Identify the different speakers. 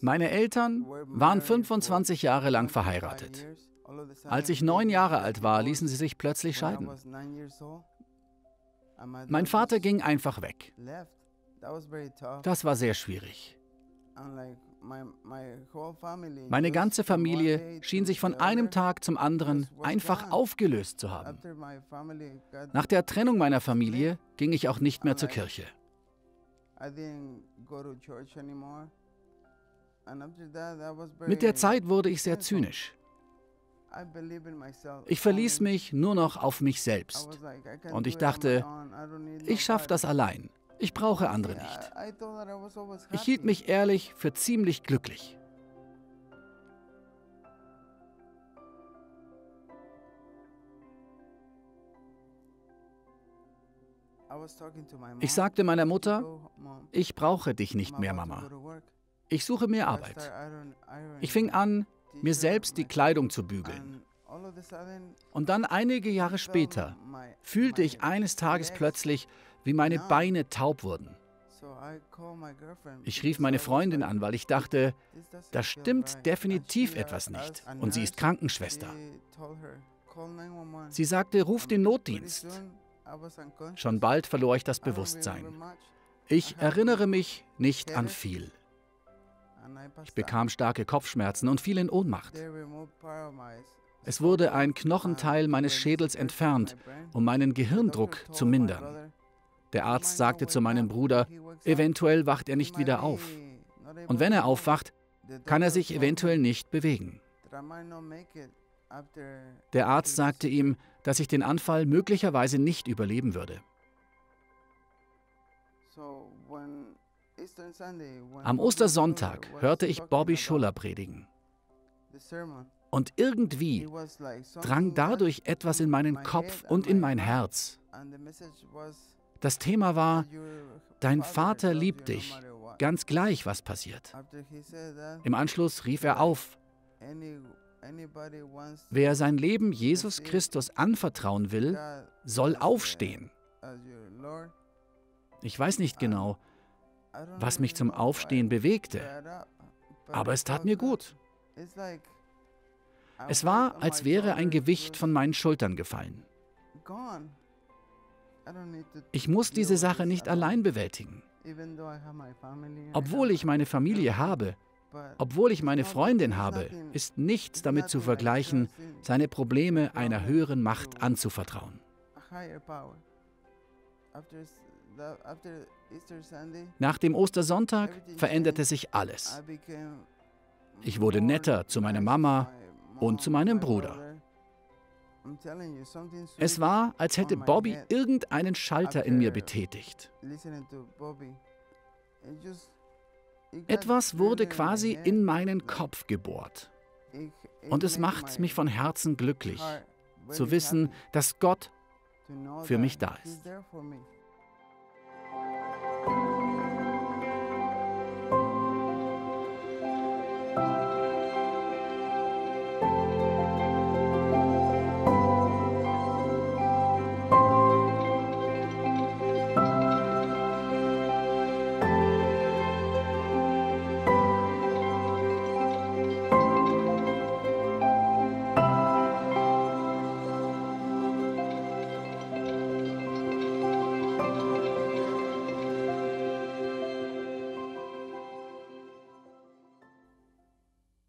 Speaker 1: Meine Eltern waren 25 Jahre lang verheiratet. Als ich neun Jahre alt war, ließen sie sich plötzlich scheiden. Mein Vater ging einfach weg. Das war sehr schwierig. Meine ganze Familie schien sich von einem Tag zum anderen einfach aufgelöst zu haben. Nach der Trennung meiner Familie ging ich auch nicht mehr zur Kirche. Mit der Zeit wurde ich sehr zynisch. Ich verließ mich nur noch auf mich selbst. Und ich dachte, ich schaffe das allein. Ich brauche andere nicht. Ich hielt mich ehrlich für ziemlich glücklich. Ich sagte meiner Mutter, ich brauche dich nicht mehr, Mama. Ich suche mehr Arbeit. Ich fing an, mir selbst die Kleidung zu bügeln. Und dann einige Jahre später fühlte ich eines Tages plötzlich, wie meine Beine taub wurden. Ich rief meine Freundin an, weil ich dachte, da stimmt definitiv etwas nicht und sie ist Krankenschwester. Sie sagte, ruf den Notdienst. Schon bald verlor ich das Bewusstsein. Ich erinnere mich nicht an viel. Ich bekam starke Kopfschmerzen und fiel in Ohnmacht. Es wurde ein Knochenteil meines Schädels entfernt, um meinen Gehirndruck zu mindern. Der Arzt sagte zu meinem Bruder, eventuell wacht er nicht wieder auf. Und wenn er aufwacht, kann er sich eventuell nicht bewegen. Der Arzt sagte ihm, dass ich den Anfall möglicherweise nicht überleben würde. Am Ostersonntag hörte ich Bobby Schuller predigen. Und irgendwie drang dadurch etwas in meinen Kopf und in mein Herz. Das Thema war, dein Vater liebt dich, ganz gleich, was passiert. Im Anschluss rief er auf, wer sein Leben Jesus Christus anvertrauen will, soll aufstehen. Ich weiß nicht genau, was mich zum Aufstehen bewegte, aber es tat mir gut. Es war, als wäre ein Gewicht von meinen Schultern gefallen. Ich muss diese Sache nicht allein bewältigen. Obwohl ich meine Familie habe, obwohl ich meine Freundin habe, ist nichts damit zu vergleichen, seine Probleme einer höheren Macht anzuvertrauen. Nach dem Ostersonntag veränderte sich alles. Ich wurde netter zu meiner Mama und zu meinem Bruder. Es war, als hätte Bobby irgendeinen Schalter in mir betätigt. Etwas wurde quasi in meinen Kopf gebohrt. Und es macht mich von Herzen glücklich, zu wissen, dass Gott für mich da ist.